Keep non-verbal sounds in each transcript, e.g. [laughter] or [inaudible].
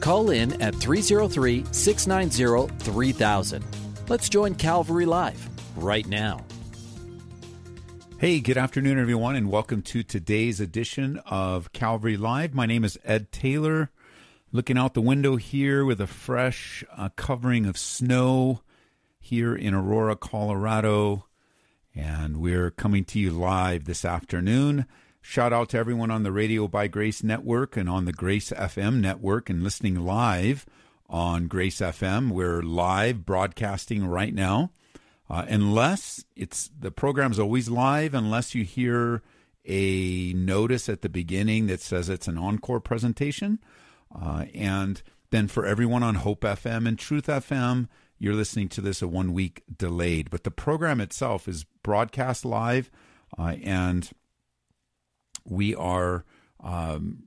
Call in at 303 690 3000. Let's join Calvary Live right now. Hey, good afternoon, everyone, and welcome to today's edition of Calvary Live. My name is Ed Taylor. Looking out the window here with a fresh uh, covering of snow here in Aurora, Colorado. And we're coming to you live this afternoon. Shout out to everyone on the Radio by Grace Network and on the Grace FM network and listening live on Grace FM. We're live broadcasting right now. Uh, unless it's the program's always live, unless you hear a notice at the beginning that says it's an encore presentation. Uh, and then for everyone on Hope FM and Truth FM, you're listening to this a one week delayed. But the program itself is broadcast live, uh, and we are um,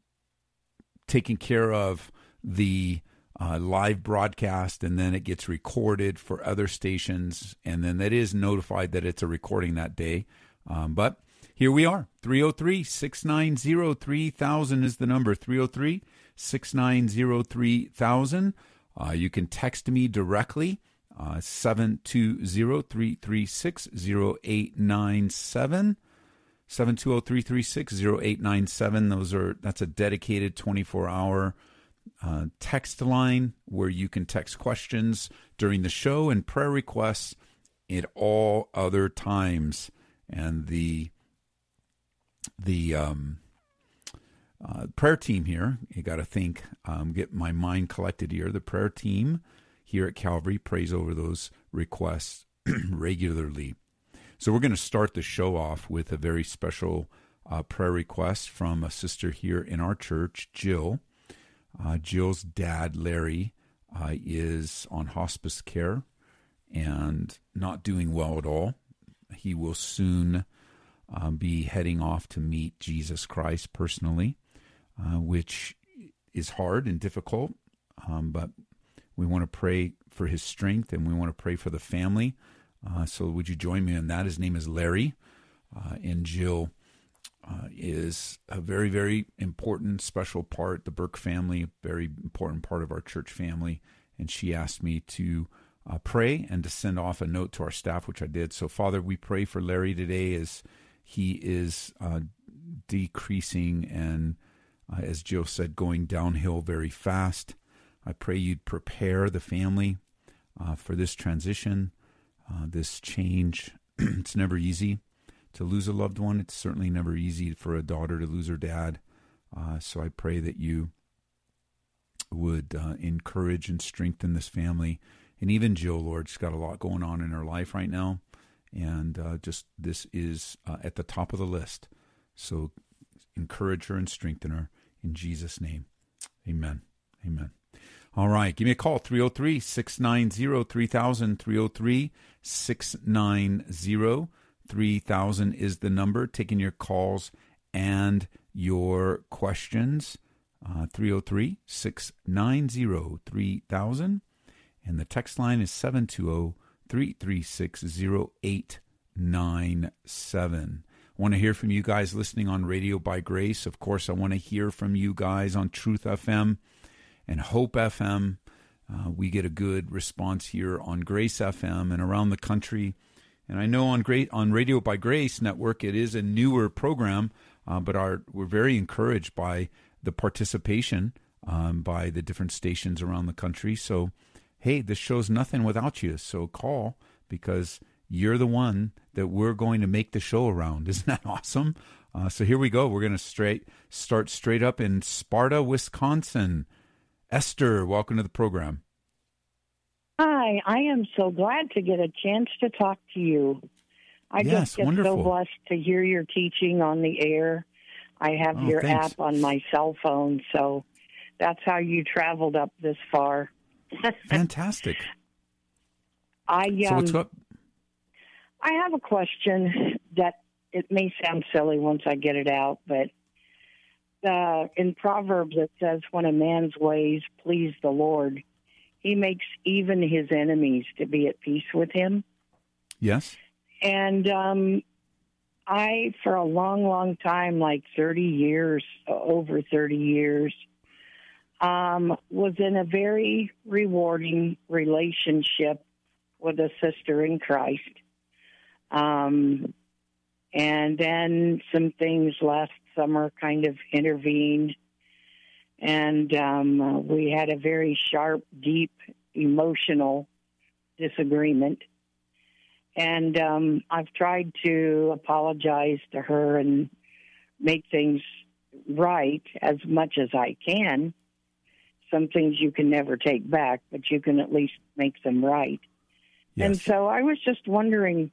taking care of the uh, live broadcast and then it gets recorded for other stations and then that is notified that it's a recording that day. Um, but here we are 303 690 3000 is the number 303 690 3000 uh, you can text me directly uh, 720-336-0897 720-336-0897 those are that's a dedicated 24 hour uh, text line where you can text questions during the show and prayer requests at all other times. And the the um, uh, prayer team here, you got to think, um, get my mind collected here. The prayer team here at Calvary prays over those requests [clears throat] regularly. So we're going to start the show off with a very special uh, prayer request from a sister here in our church, Jill. Uh, Jill's dad, Larry, uh, is on hospice care and not doing well at all. He will soon um, be heading off to meet Jesus Christ personally, uh, which is hard and difficult. Um, but we want to pray for his strength and we want to pray for the family. Uh, so, would you join me in that? His name is Larry, uh, and Jill uh, is a very, very important, special part. The Burke family, very important part of our church family. And she asked me to uh, pray and to send off a note to our staff, which I did. So, Father, we pray for Larry today as he is uh, decreasing and, uh, as Jill said, going downhill very fast. I pray you'd prepare the family for this transition, uh, this change. [clears throat] it's never easy to lose a loved one. It's certainly never easy for a daughter to lose her dad. Uh, so I pray that you would uh, encourage and strengthen this family. And even Jill, Lord, she's got a lot going on in her life right now. And uh, just this is uh, at the top of the list. So encourage her and strengthen her in Jesus' name. Amen. Amen. All right. Give me a call 303 690 3000. 303 690 3000 is the number. Taking your calls and your questions. Uh, 303 690 3000. And the text line is 720 336 0897. I want to hear from you guys listening on Radio by Grace. Of course, I want to hear from you guys on Truth FM and Hope FM. Uh, we get a good response here on Grace FM and around the country. And I know on great on Radio by Grace Network, it is a newer program, uh, but our, we're very encouraged by the participation um, by the different stations around the country. So, hey, this show's nothing without you. So call because you're the one that we're going to make the show around. [laughs] Isn't that awesome? Uh, so here we go. We're going to straight start straight up in Sparta, Wisconsin. Esther, welcome to the program. Hi, I am so glad to get a chance to talk to you. I yes, just get wonderful. so blessed to hear your teaching on the air. I have Oh, your thanks. app on my cell phone, so that's how you traveled up this far. Fantastic. [laughs] I So um, what's up? I have a question that it may sound silly once I get it out, but uh, in Proverbs it says, "When a man's ways please the Lord, he makes even his enemies to be at peace with him." Yes. And um, I, for a long, long time, like 30 years, over 30 years, um, was in a very rewarding relationship with a sister in Christ. Um, and then some things last summer kind of intervened. And um, we had a very sharp, deep, emotional disagreement and um, I've tried to apologize to her and make things right as much as I can. Some things you can never take back, but you can at least make them right. And so I was just wondering,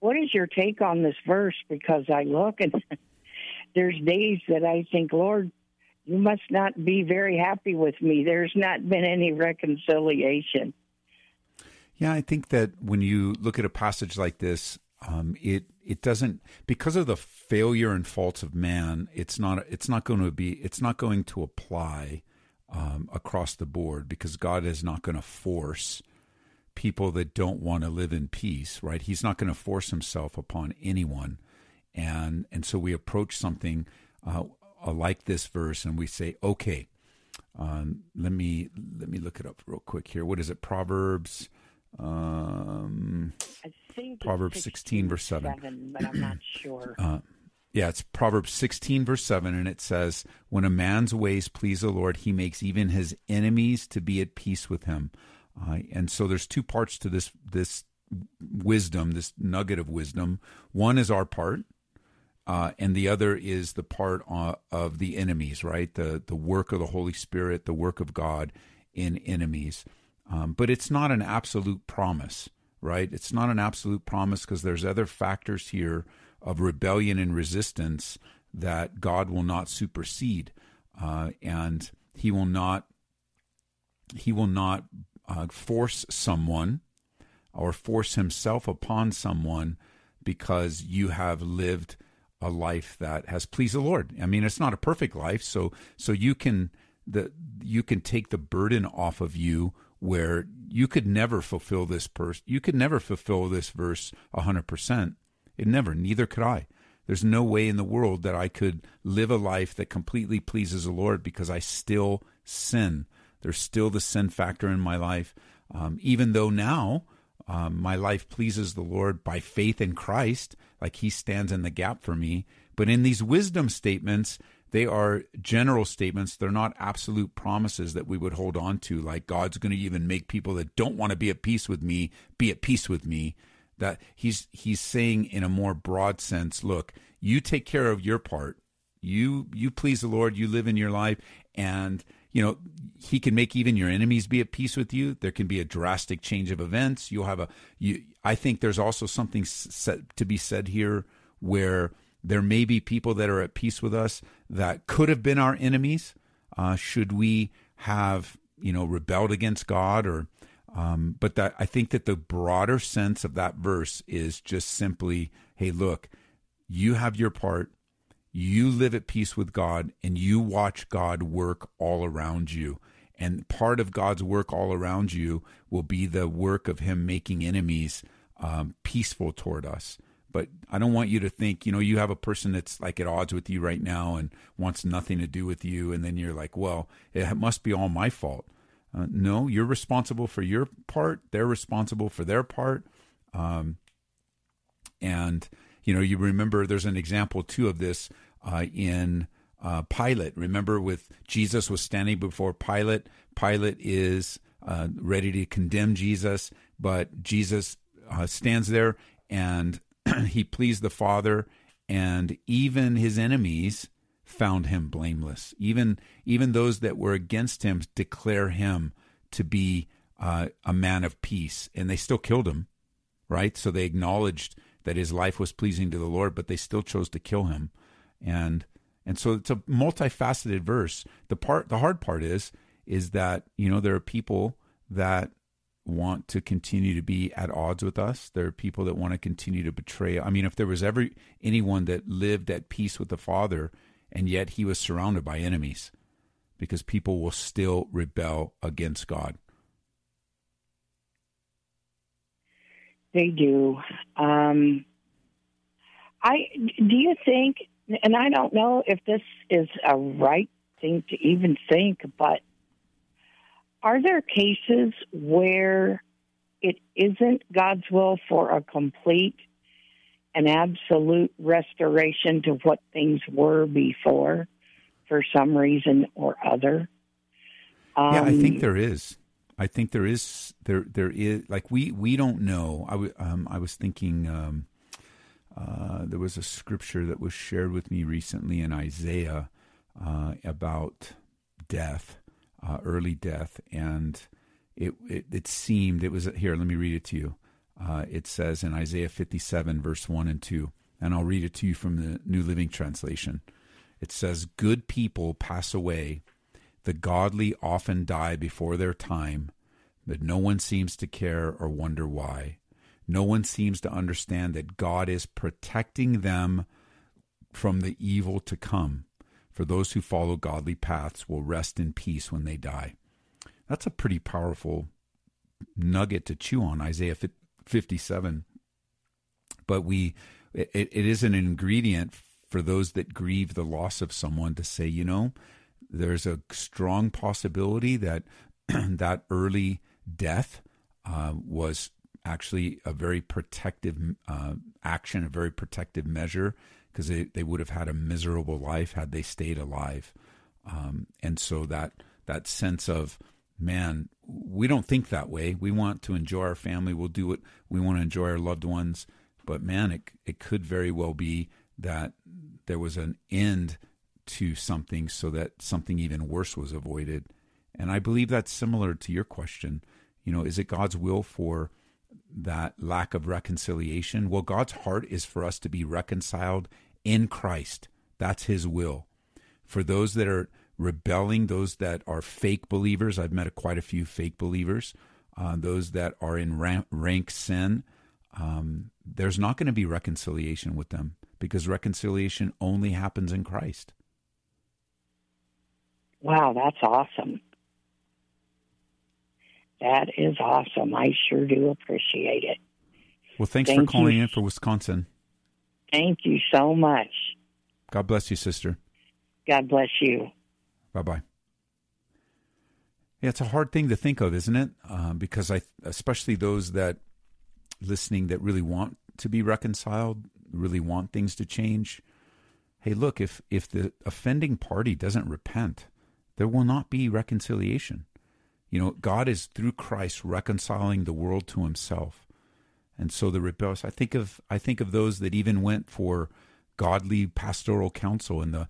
what is your take on this verse? Because I look and [laughs] there's days that I think, Lord, you must not be very happy with me. There's not been any reconciliation. Yeah, I think that when you look at a passage like this, um, it it doesn't because of the failure and faults of man. It's not it's not going to be it's not going to apply um, across the board because God is not going to force people that don't want to live in peace. Right? He's not going to force Himself upon anyone, and and so we approach something uh, uh, like this verse and we say, okay, um, let me let me look it up real quick here. What is it? Proverbs. Um, I think Proverbs 16, verse 7. but I'm not sure. yeah, it's Proverbs 16, verse 7, and it says, When a man's ways please the Lord, he makes even his enemies to be at peace with him. Uh, and so there's two parts to this this wisdom, this nugget of wisdom. One is our part, uh, and the other is the part uh, of the enemies, right? The the work of the Holy Spirit, the work of God in enemies. Um, but it's not an absolute promise, right? It's not an absolute promise because there's other factors here of rebellion and resistance that God will not supersede, uh, and He will not He will not uh, force someone or force Himself upon someone because you have lived a life that has pleased the Lord. I mean, it's not a perfect life, so so you can the you can take the burden off of you where you could never fulfill this verse. You could never fulfill this verse hundred percent. It never. Neither could I. There's no way in the world that I could live a life that completely pleases the Lord because I still sin. There's still the sin factor in my life, um, even though now um, my life pleases the Lord by faith in Christ, like He stands in the gap for me. But in these wisdom statements, they are general statements. They're not absolute promises that we would hold on to, like God's going to even make people that don't want to be at peace with me be at peace with me. That He's He's saying in a more broad sense, look, you take care of your part. You you please the Lord. You live in your life, and you know he can make even your enemies be at peace with you. There can be a drastic change of events. You'll have a you i think there's also something set to be said here where there may be people that are at peace with us that could have been our enemies. Uh, should we have you know rebelled against god or um, but that i think that the broader sense of that verse is just simply hey look you have your part you live at peace with God and you watch God work all around you. And part of God's work all around you will be the work of Him making enemies um, peaceful toward us. But I don't want you to think, you know, you have a person that's like at odds with you right now and wants nothing to do with you. And then you're like, well, it must be all my fault. Uh, no, you're responsible for your part. They're responsible for their part. Um, and you know, you remember there's an example too of this uh, in uh, Pilate. Remember, with Jesus was standing before Pilate. Pilate is uh, ready to condemn Jesus, but Jesus uh, stands there and [clears throat] he pleased the Father, and even his enemies found him blameless. Even even those that were against him declare him to be uh, a man of peace, and they still killed him. Right, so they acknowledged that his life was pleasing to the Lord, but they still chose to kill him. And And so it's a multifaceted verse. The part, the hard part is, is that you know there are people that want to continue to be at odds with us. There are people that want to continue to betray. I mean, if there was ever anyone that lived at peace with the Father, and yet he was surrounded by enemies, because people will still rebel against God. They do. Um, I do you think, and I don't know if this is a right thing to even think, but are there cases where it isn't God's will for a complete and absolute restoration to what things were before for some reason or other? Um, yeah, I think um, there is. I think there is there there is like we we don't know. I, w- um, I was thinking um, uh, there was a scripture that was shared with me recently in Isaiah uh, about death, uh, early death, and it, it, it seemed it was here. Let me read it to you. Uh, it says in Isaiah 57 verse one and two, and I'll read it to you from the New Living Translation. It says, "Good people pass away." The godly often die before their time, but no one seems to care or wonder why. No one seems to understand that God is protecting them from the evil to come. For those who follow godly paths will rest in peace when they die. That's a pretty powerful nugget to chew on, Isaiah 57. But we, it, it is an ingredient for those that grieve the loss of someone to say, you know, there's a strong possibility that [clears throat] that early death uh, was actually a very protective uh, action, a very protective measure, because they, they would have had a miserable life had they stayed alive. Um, and so that that sense of man, we don't think that way. We want to enjoy our family. We'll do it. We want to enjoy our loved ones. But man, it it could very well be that there was an end to something so that something even worse was avoided. And I believe that's similar to your question. You know, is it God's will for that lack of reconciliation? Well, God's heart is for us to be reconciled in Christ. That's His will. For those that are rebelling, those that are fake believers, I've met quite a few fake believers, uh, those that are in rank, rank sin, um, there's not going to be reconciliation with them because reconciliation only happens in Christ. Wow, that's awesome. That is awesome. I sure do appreciate it. Well, thanks Thank for calling you. in for Wisconsin. Thank you so much. God bless you, sister. God bless you. Bye bye. Yeah, it's a hard thing to think of, isn't it? Uh, because I, especially those that listening that really want to be reconciled, really want things to change. Hey, look, if if the offending party doesn't repent, there will not be reconciliation. You know, God is through Christ reconciling the world to himself. And so the rebellious I think of I think of those that even went for godly pastoral counsel and the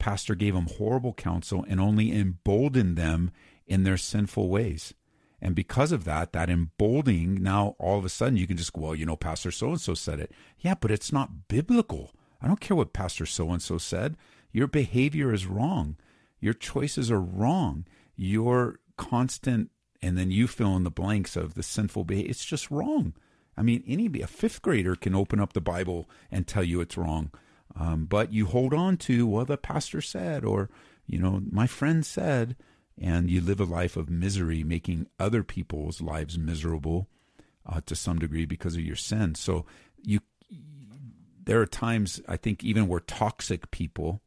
pastor gave them horrible counsel and only emboldened them in their sinful ways. And because of that, that emboldening, now all of a sudden you can just go, well, you know, Pastor so and so said it. Yeah, but it's not biblical. I don't care what Pastor so and so said. Your behavior is wrong. Your choices are wrong. Your constant and then you fill in the blanks of the sinful behavior. It's just wrong. I mean, any a fifth grader can open up the Bible and tell you it's wrong, um, but you hold on to what the pastor said or you know my friend said, and you live a life of misery, making other people's lives miserable uh, to some degree because of your sin. So you, there are times I think even where toxic people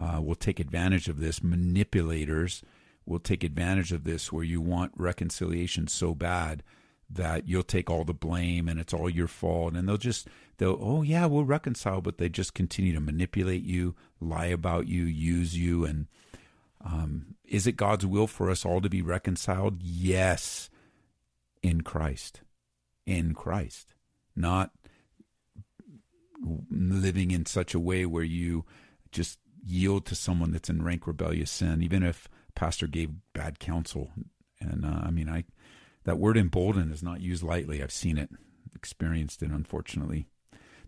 uh, will take advantage of this, manipulators will take advantage of this where you want reconciliation so bad that you'll take all the blame and it's all your fault. And they'll just they'll oh yeah we'll reconcile but they just continue to manipulate you lie about you use you. And um, is it god's will for us all to be reconciled? Yes. In christ. In christ. Not living in such a way where you just yield to someone that's in rank rebellious sin even if pastor gave bad counsel. And uh, I mean, I that word embolden is not used lightly. I've seen it, experienced it, unfortunately.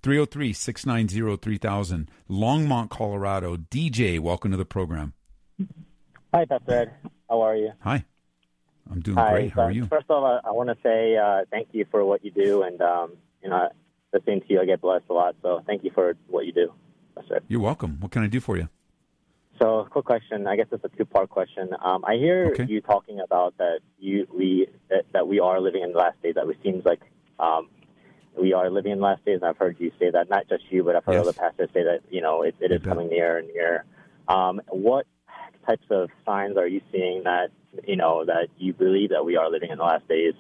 303 690 3000. Longmont, Colorado. DJ, welcome to the program. Hi, Pastor Ed. How are you? Hi. I'm doing Hi. great. How are you? First of all, I, I want to say uh, thank you for what you do, and um, you know, listening to you, I get blessed a lot. So thank you for what you do, Pastor Ed. You're welcome. What can I do for you? So, quick question. I guess it's a two-part question. Um, I hear Okay. you talking about that you we that, that we are living in the last days. That it seems like um, we are living in the last days. And I've heard you say that. Not just you, but I've heard Yes. other pastors say that. You know, it, it is coming near and near. Um, what types of signs are you seeing that you know that you believe that we are living in the last days?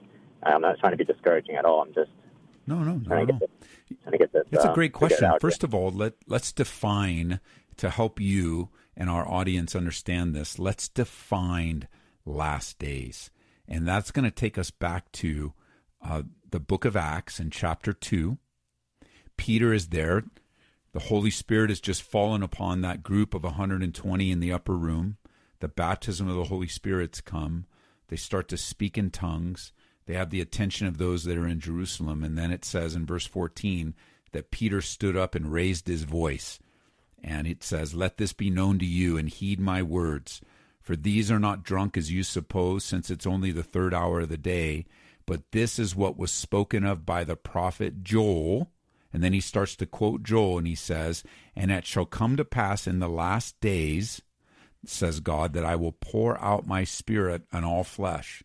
I'm not trying to be discouraging at all. I'm just No, no, no. no. Trying to get this. It's uh, a great to get it question. First of all, let let's define to help you and our audience understand this. Let's define last days, and that's going to take us back to uh, the Book of Acts in chapter two. Peter is there. The Holy Spirit has just fallen upon that group of 120 in the upper room. The baptism of the Holy Spirit's come. They start to speak in tongues. They have the attention of those that are in Jerusalem. And then it says in verse 14 that Peter stood up and raised his voice. And it says, Let this be known to you and heed my words. For these are not drunk as you suppose, since it's only the third hour of the day. But this is what was spoken of by the prophet Joel. And then he starts to quote Joel and he says, And it shall come to pass in the last days, says God, that I will pour out my spirit on all flesh.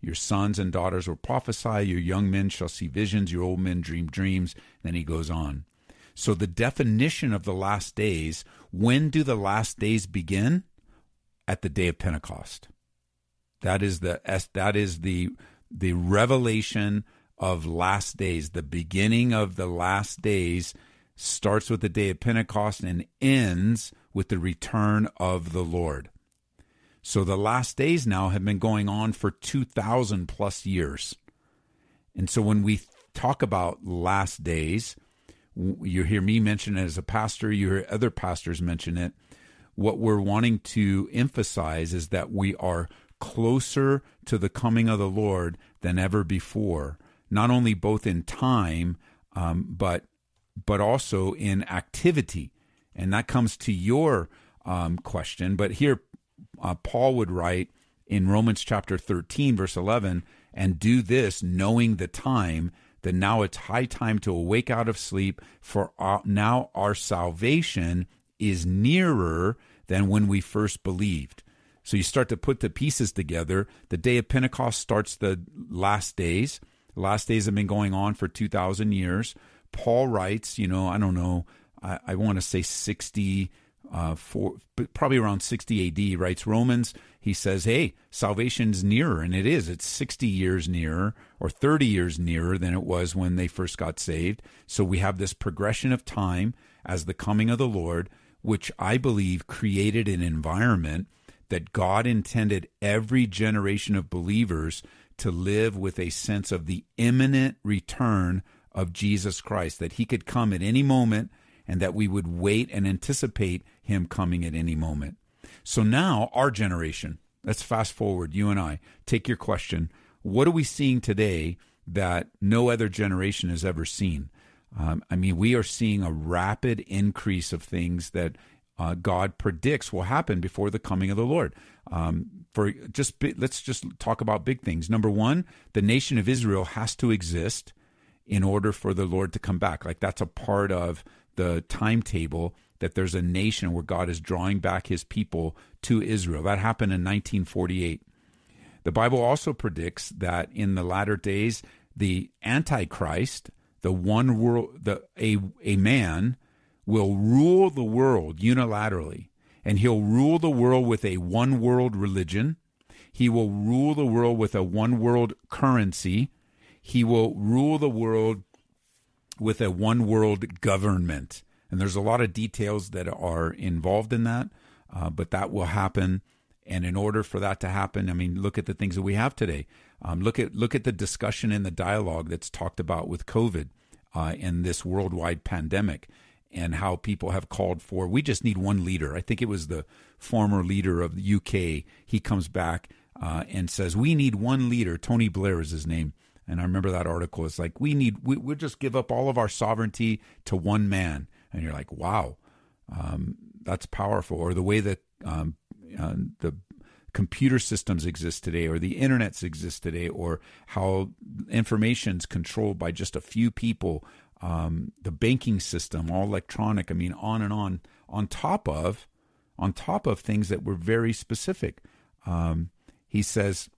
Your sons and daughters will prophesy, your young men shall see visions, your old men dream dreams. Then he goes on. So the definition of the last days, when do the last days begin? At the day of Pentecost. That is the that is the the revelation of last days. The beginning of the last days starts with the day of Pentecost and ends with the return of the Lord. So the last days now have been going on for 2,000 plus years. And so when we talk about last days, you hear me mention it as a pastor, you hear other pastors mention it. What we're wanting to emphasize is that we are closer to the coming of the Lord than ever before, not only both in time, um, but but also in activity. And that comes to your um, question. But here, uh, Paul would write in Romans chapter 13, verse 11, and do this knowing the time that now it's high time to awake out of sleep, for our, now our salvation is nearer than when we first believed. So you start to put the pieces together. The day of Pentecost starts the last days. The last days have been going on for 2,000 years. Paul writes, you know, I don't know, I, I want to say 60, uh, but probably around 60 AD, writes Romans. He says, hey, salvation's nearer. And it is. It's 60 years nearer or 30 years nearer than it was when they first got saved. So we have this progression of time as the coming of the Lord, which I believe created an environment that God intended every generation of believers to live with a sense of the imminent return of Jesus Christ, that he could come at any moment and that we would wait and anticipate him coming at any moment. So now, our generation, let's fast forward, you and I, take your question. What are we seeing today that no other generation has ever seen? Um, I mean, we are seeing a rapid increase of things that uh, God predicts will happen before the coming of the Lord. Um, for just bi- let's just talk about big things. Number one, the nation of Israel has to exist in order for the Lord to come back. Like that's a part of the timetable that there's a nation where God is drawing back His people to Israel. That happened in 1948. The Bible also predicts that in the latter days, the Antichrist, the one world, the a a man, will rule the world unilaterally, and he'll rule the world with a one world religion. He will rule the world with a one world currency. He will rule the world with a one world government. And there's a lot of details that are involved in that, uh, but that will happen. And in order for that to happen, I mean, look at the things that we have today. Um, look at look at the discussion and the dialogue that's talked about with COVID uh, and this worldwide pandemic, and how people have called for. We just need one leader. I think it was the former leader of the UK. He comes back uh, and says, "We need one leader." Tony Blair is his name. And I remember that article. It's like we need we we'll just give up all of our sovereignty to one man. And you're like, wow, um, that's powerful. Or the way that um, uh, the computer systems exist today, or the internets exist today, or how information's controlled by just a few people. Um, the banking system, all electronic. I mean, on and on. On top of, on top of things that were very specific. Um, he says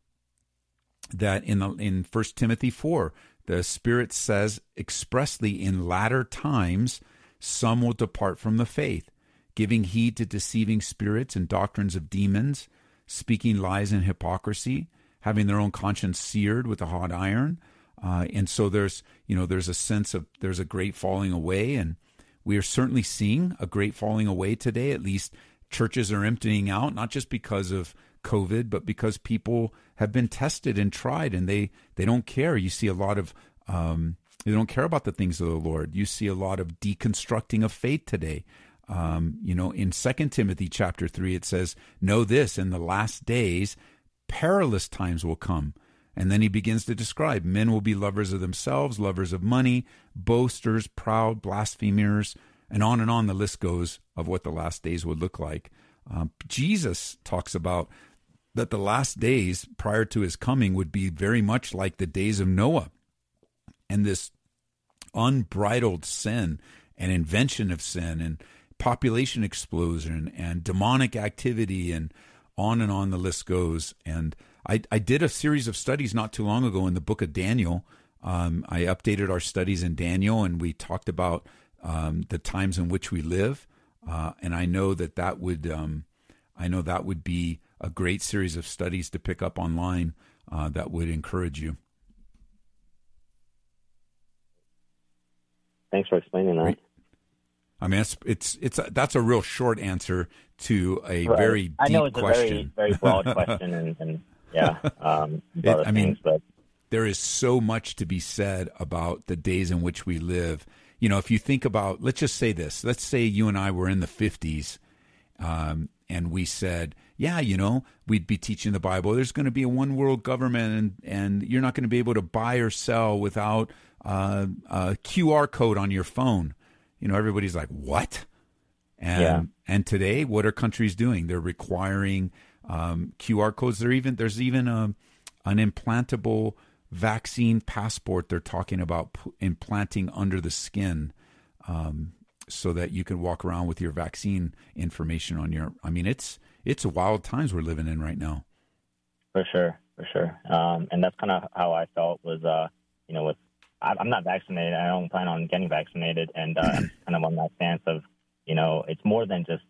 that in the in First Timothy four, the Spirit says expressly in latter times some will depart from the faith, giving heed to deceiving spirits and doctrines of demons, speaking lies and hypocrisy, having their own conscience seared with a hot iron. Uh, and so there's you know there's a sense of there's a great falling away, and we are certainly seeing a great falling away today. At least churches are emptying out, not just because of COVID, but because people have been tested and tried and they, they don't care. You see a lot of, um, they don't care about the things of the Lord. You see a lot of deconstructing of faith today. Um, you know, in Second Timothy chapter 3, it says, Know this, in the last days, perilous times will come. And then he begins to describe men will be lovers of themselves, lovers of money, boasters, proud, blasphemers, and on and on the list goes of what the last days would look like. Um, Jesus talks about that the last days prior to his coming would be very much like the days of Noah. And this unbridled sin and invention of sin and population explosion and demonic activity and on and on the list goes. And I, I did a series of studies not too long ago in the book of Daniel. Um, I updated our studies in Daniel and we talked about um, the times in which we live. Uh, and I know that that would, um, I know that would be a great series of studies to pick up online uh, that would encourage you. Thanks for explaining that. I mean, it's it's, it's a, that's a real short answer to a right. very deep I know it's question. a very very broad [laughs] question, and, and yeah, um, it, I things, mean, but there is so much to be said about the days in which we live. You know, if you think about, let's just say this. Let's say you and I were in the fifties, um, and we said, yeah, you know, we'd be teaching the Bible. There's going to be a one world government, and, and you're not going to be able to buy or sell without uh, a QR code on your phone. You know, everybody's like, what? And yeah. and today, what are countries doing? They're requiring um, QR codes. There even there's even a, an implantable vaccine passport. They're talking about p- implanting under the skin. Um, so that you can walk around with your vaccine information on your. I mean, it's it's wild times we're living in right now. For sure, for sure, um, and that's kind of how I felt was, uh, you know, with I, am not vaccinated. I don't plan on getting vaccinated, and uh, I'm kind of on that stance of, you know, it's more than just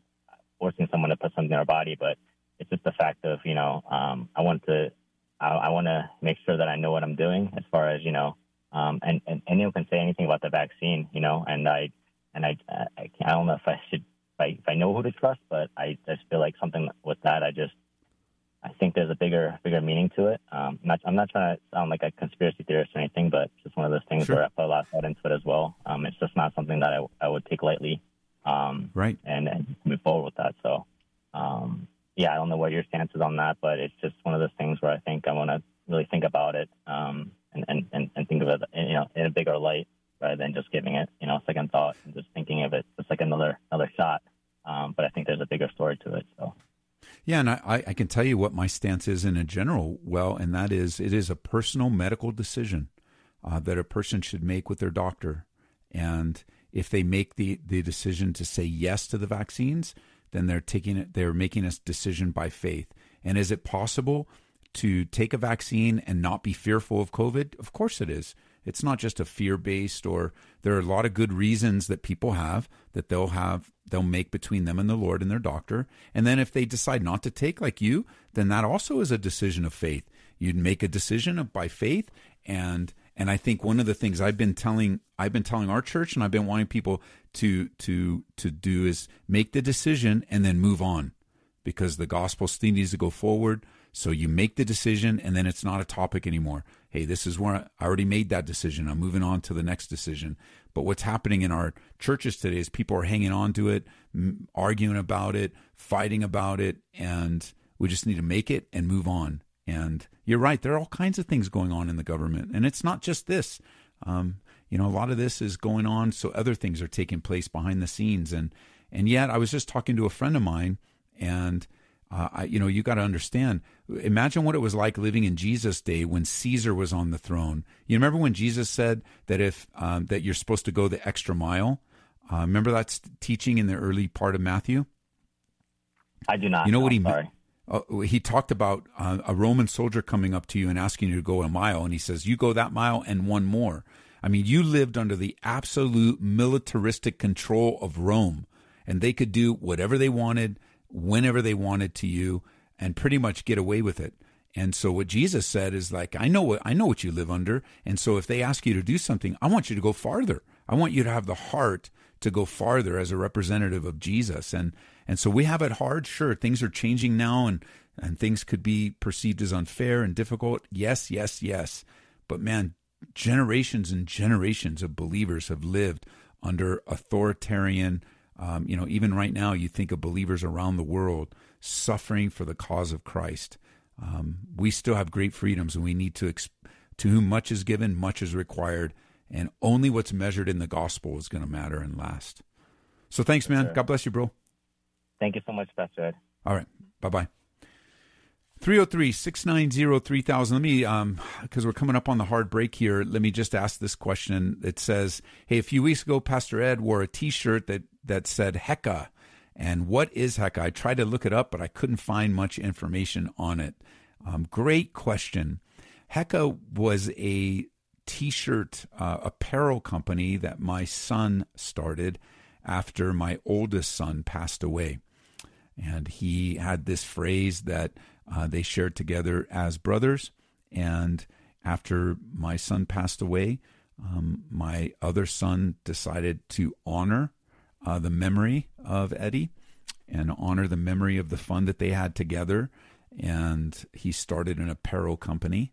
forcing someone to put something in their body, but it's just the fact of, you know, um, I want to, I, I want to make sure that I know what I'm doing as far as, you know, um, and, and anyone can say anything about the vaccine, you know, and I and I I, I don't know if I should if I, if I know who to trust, but I just feel like something with that I just I think there's a bigger bigger meaning to it. Um, I'm not I'm not trying to sound like a conspiracy theorist or anything, but it's just one of those things sure. where I put a lot of thought into it as well. Um, it's just not something that I, I would take lightly. Um, right. And, and move forward with that. So, um, yeah, I don't know what your stance is on that, but it's just one of those things where I think I want to really think about it um, and, and, and, think of it, you know, in a bigger light rather than just giving it, you know, a second thought and just thinking of it just like another another shot. Um, but I think there's a bigger story to it. So. Yeah, and I, I can tell you what my stance is in a general well, and that is it is a personal medical decision uh, that a person should make with their doctor. And if they make the, the decision to say yes to the vaccines, then they're taking it they're making a decision by faith. And is it possible to take a vaccine and not be fearful of COVID? Of course it is. It's not just a fear based or there are a lot of good reasons that people have that they'll have they'll make between them and the Lord and their doctor. And then if they decide not to take like you, then that also is a decision of faith. You'd make a decision by faith and and I think one of the things I've been telling I've been telling our church and I've been wanting people to to to do is make the decision and then move on because the gospel still needs to go forward. So you make the decision and then it's not a topic anymore hey, this is where I already made that decision. I'm moving on to the next decision. But what's happening in our churches today is people are hanging on to it, arguing about it, fighting about it, and we just need to make it and move on. And you're right, there are all kinds of things going on in the government. And it's not just this. Um, you know, a lot of this is going on, so other things are taking place behind the scenes. And, and yet, I was just talking to a friend of mine, and uh, I, you know, you got to understand. Imagine what it was like living in Jesus' day when Caesar was on the throne. You remember when Jesus said that if um, that you're supposed to go the extra mile. Uh, remember that teaching in the early part of Matthew. I do not. You know what he meant? Uh, he talked about uh, a Roman soldier coming up to you and asking you to go a mile, and he says, "You go that mile and one more." I mean, you lived under the absolute militaristic control of Rome, and they could do whatever they wanted whenever they wanted to you and pretty much get away with it. And so what Jesus said is like, I know what I know what you live under. And so if they ask you to do something, I want you to go farther. I want you to have the heart to go farther as a representative of Jesus. And and so we have it hard. Sure, things are changing now and and things could be perceived as unfair and difficult. Yes, yes, yes. But man, generations and generations of believers have lived under authoritarian um, you know, even right now, you think of believers around the world suffering for the cause of Christ. Um, we still have great freedoms, and we need to, exp- to whom much is given, much is required, and only what's measured in the gospel is going to matter and last. So thanks, man. God bless you, bro. Thank you so much, Pastor Ed. All right. Bye bye. 303 690 3000. Let me, um, because we're coming up on the hard break here, let me just ask this question. It says, Hey, a few weeks ago, Pastor Ed wore a t shirt that, that said Heka. And what is Heka? I tried to look it up, but I couldn't find much information on it. Um, great question. Heka was a t shirt uh, apparel company that my son started after my oldest son passed away. And he had this phrase that uh, they shared together as brothers. And after my son passed away, um, my other son decided to honor uh, the memory of Eddie and honor the memory of the fun that they had together. And he started an apparel company.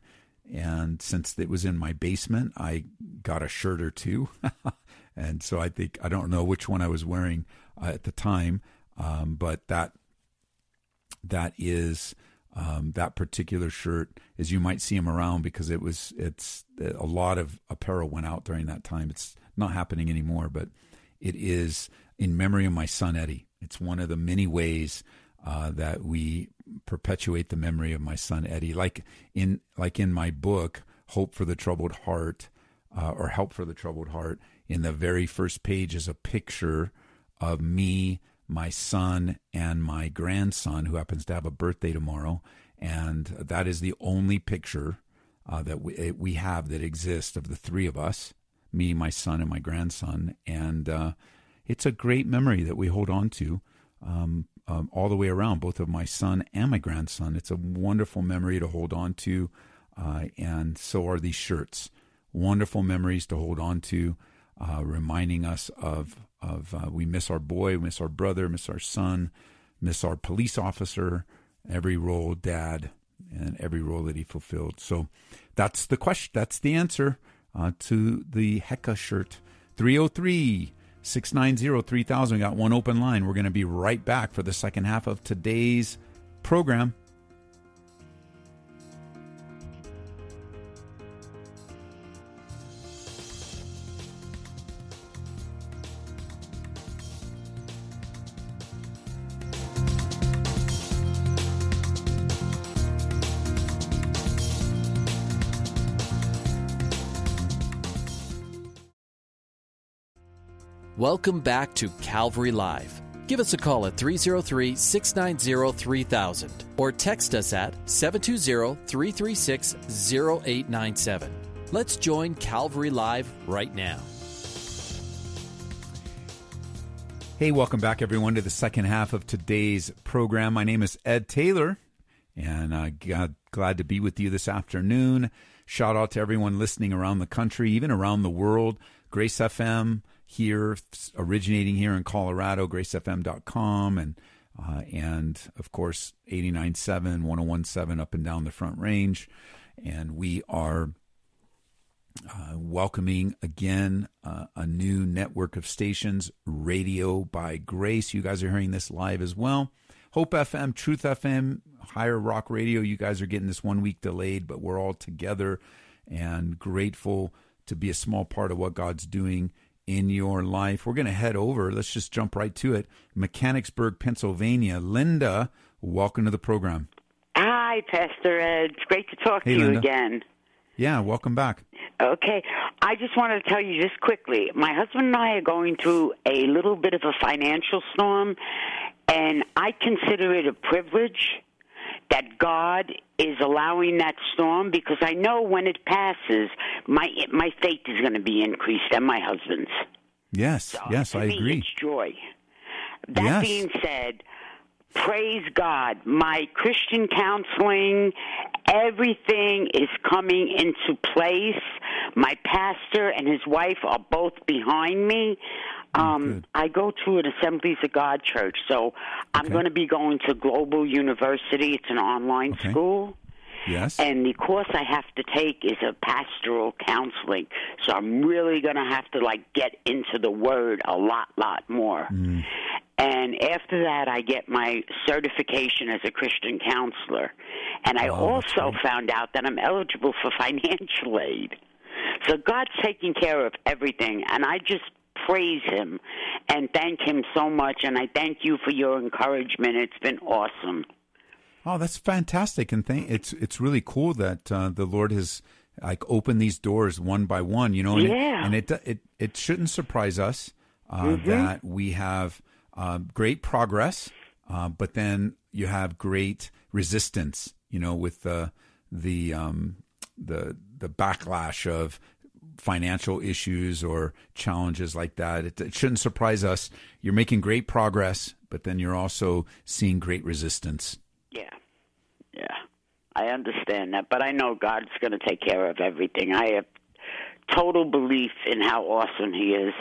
And since it was in my basement, I got a shirt or two. [laughs] and so I think, I don't know which one I was wearing uh, at the time, um, but that that is um, that particular shirt, as you might see him around, because it was it's a lot of apparel went out during that time. It's not happening anymore, but it is in memory of my son Eddie. It's one of the many ways uh, that we perpetuate the memory of my son Eddie. Like in like in my book, Hope for the Troubled Heart, uh, or Help for the Troubled Heart. In the very first page is a picture of me my son and my grandson, who happens to have a birthday tomorrow. And that is the only picture uh, that we, eh, we have that exists of the three of us me, my son, and my grandson. And uh, it's a great memory that we hold on to um, um, all the way around, both of my son and my grandson. It's a wonderful memory to hold on to. Uh, and so are these shirts. Wonderful memories to hold on to, uh, reminding us of of uh, we miss our boy, miss our brother, miss our son, miss our police officer, every role, dad, and every role that he fulfilled. So that's the question. That's the answer uh, to the Heka shirt. 303 690 3000. Got one open line. We're going to be right back for the second half of today's program. Welcome back to Calvary Live. Give us a call at 303 690 3000 or text us at 720 336 0897. Let's join Calvary Live right now. Hey, welcome back, everyone, to the second half of today's program. My name is Ed Taylor, and uh, glad to be with you this afternoon. Shout out to everyone listening around the country, even around the world. Grace FM, here, originating here in Colorado, gracefm.com, and uh, and of course 89.7, 101.7 up and down the Front Range, and we are uh, welcoming again uh, a new network of stations, Radio by Grace. You guys are hearing this live as well. Hope FM, Truth FM, Higher Rock Radio. You guys are getting this one week delayed, but we're all together and grateful to be a small part of what God's doing in your life. We're going to head over. Let's just jump right to it. Mechanicsburg, Pennsylvania. Linda, welcome to the program. Hi, Pastor Ed. It's great to talk Hey, to you again. Yeah, welcome back. Okay, I just wanted to tell you just quickly. My husband and I are going through a little bit of a financial storm, and I consider it a privilege that God is allowing that storm because I know when it passes, my my faith is going to be increased and my husband's. Yes, So, yes, I me, agree. It's joy. That Yes. being said, praise God. My Christian counseling, everything is coming into place. My pastor and his wife are both behind me. Um, good. I go to an Assemblies of God church, so I'm Okay. going to be going to Global University. It's an online Okay. school. Yes. And the course I have to take is a pastoral counseling. So I'm really going to have to like get into the word a lot, lot more. Mm. And after that, I get my certification as a Christian counselor. And I that's also great. found out that I'm eligible for [laughs] financial aid. So God's taking care of everything. And I just praise Him and thank Him so much. And I thank you for your encouragement. It's been awesome. Oh, that's fantastic, and th- it's it's really cool that uh, the Lord has like opened these doors one by one. You know, and Yeah. it, and it it it shouldn't surprise us uh, that we have uh, great progress, uh, but then you have great resistance. You know, with the the um, the the backlash of financial issues or challenges like that. It, it shouldn't surprise us. You're making great progress, but then you're also seeing great resistance. Yeah. Yeah. I understand that, but I know God's going to take care of everything. I have total belief in how awesome He is.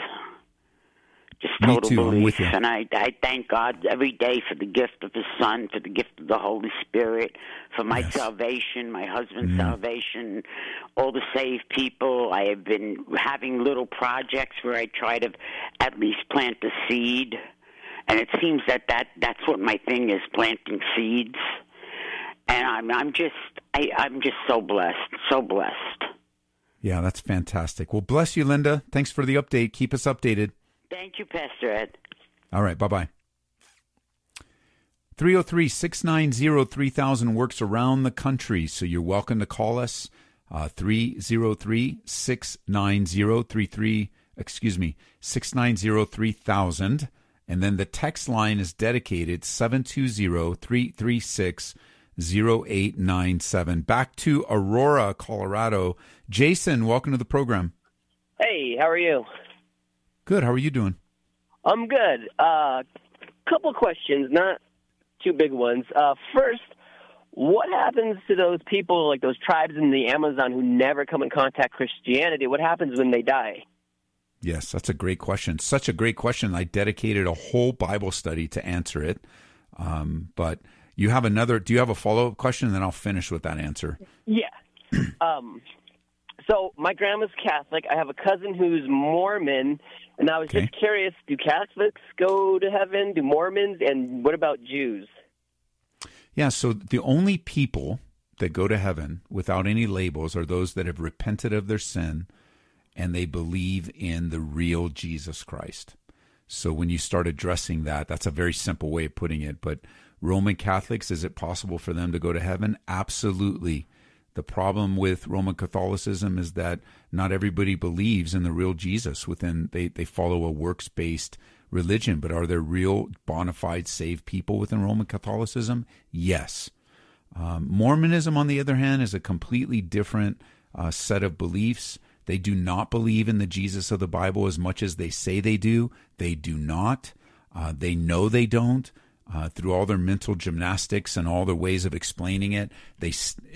Just Me total too, I'm belief. with you. And I, I thank God every day for the gift of His Son, for the gift of the Holy Spirit, for my Yes. salvation, my husband's Mm. salvation, all the saved people. I have been having little projects where I try to at least plant a seed. And it seems that, that that's what my thing is, planting seeds and I'm I'm just I, I'm just so blessed, so blessed. Yeah, that's fantastic. Well, bless you, Linda. Thanks for the update. Keep us updated. Thank you, Pastor Ed. All right, bye bye. 303 690 3000 works around the country, so you're welcome to call us. Uh, 303 690 33, excuse me, 690 3000. And then the text line is dedicated 720 336 0897. Back to Aurora, Colorado. Jason, welcome to the program. Hey, how are you? Good. How are you doing? I'm good. Uh, couple questions, not two big ones. Uh, first, what happens to those people, like those tribes in the Amazon, who never come in contact Christianity? What happens when they die? Yes, that's a great question. Such a great question. I dedicated a whole Bible study to answer it. Um, but you have another, do you have a follow up question? And then I'll finish with that answer. Yeah. [clears throat] um, so my grandma's Catholic. I have a cousin who's Mormon, and I was Okay. just curious: Do Catholics go to heaven? Do Mormons? And what about Jews? Yeah, so the only people that go to heaven without any labels are those that have repented of their sin and they believe in the real Jesus Christ. So when you start addressing that, that's a very simple way of putting it. But Roman Catholics, is it possible for them to go to heaven? Absolutely. The problem with Roman Catholicism is that not everybody believes in the real Jesus within they, they follow a works based religion, but are there real bona fide saved people within Roman Catholicism? Yes. Um, Mormonism, on the other hand, is a completely different uh, set of beliefs. They do not believe in the Jesus of the Bible as much as they say they do. They do not. Uh, they know they don't. Uh, through all their mental gymnastics and all their ways of explaining it, they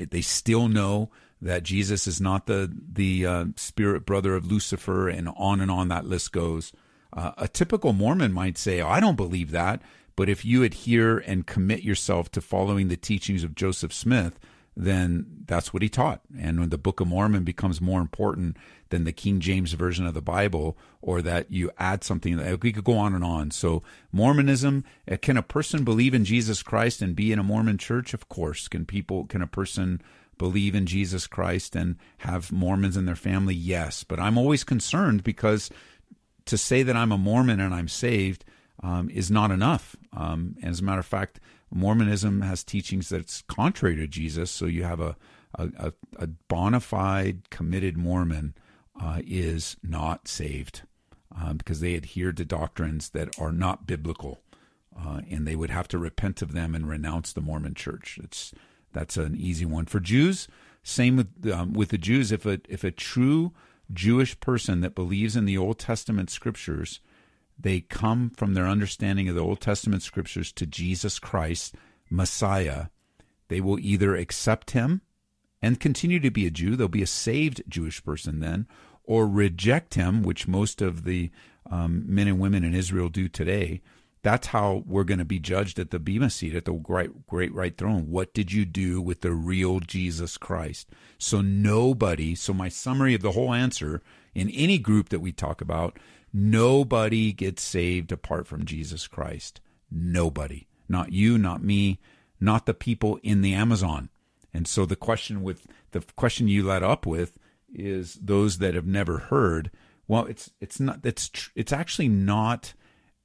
they still know that Jesus is not the the uh, spirit brother of Lucifer, and on and on that list goes. Uh, a typical Mormon might say, oh, "I don't believe that," but if you adhere and commit yourself to following the teachings of Joseph Smith, then that's what he taught. And when the Book of Mormon becomes more important than the King James version of the Bible, or that you add something, we could go on and on. So, Mormonism uh, can a person believe in Jesus Christ and be in a Mormon church? Of course. Can people, can a person believe in Jesus Christ and have Mormons in their family? Yes. But I'm always concerned because to say that I'm a Mormon and I'm saved um, is not enough. Um, as a matter of fact, Mormonism has teachings that's contrary to Jesus. So you have a a, a bona fide committed Mormon uh, is not saved um, because they adhere to doctrines that are not biblical, uh, and they would have to repent of them and renounce the Mormon Church. It's that's an easy one for Jews. Same with um, with the Jews. If a if a true Jewish person that believes in the Old Testament scriptures they come from their understanding of the Old Testament scriptures to Jesus Christ, Messiah. They will either accept him and continue to be a Jew, they'll be a saved Jewish person then, or reject him, which most of the um, men and women in Israel do today. That's how we're going to be judged at the Bema seat, at the great, great white throne. What did you do with the real Jesus Christ? So, nobody, so my summary of the whole answer in any group that we talk about Nobody gets saved apart from Jesus Christ. Nobody. Not you, not me, not the people in the Amazon. And so the question with the question you led up with is those that have never heard. Well, it's it's not it's tr- it's actually not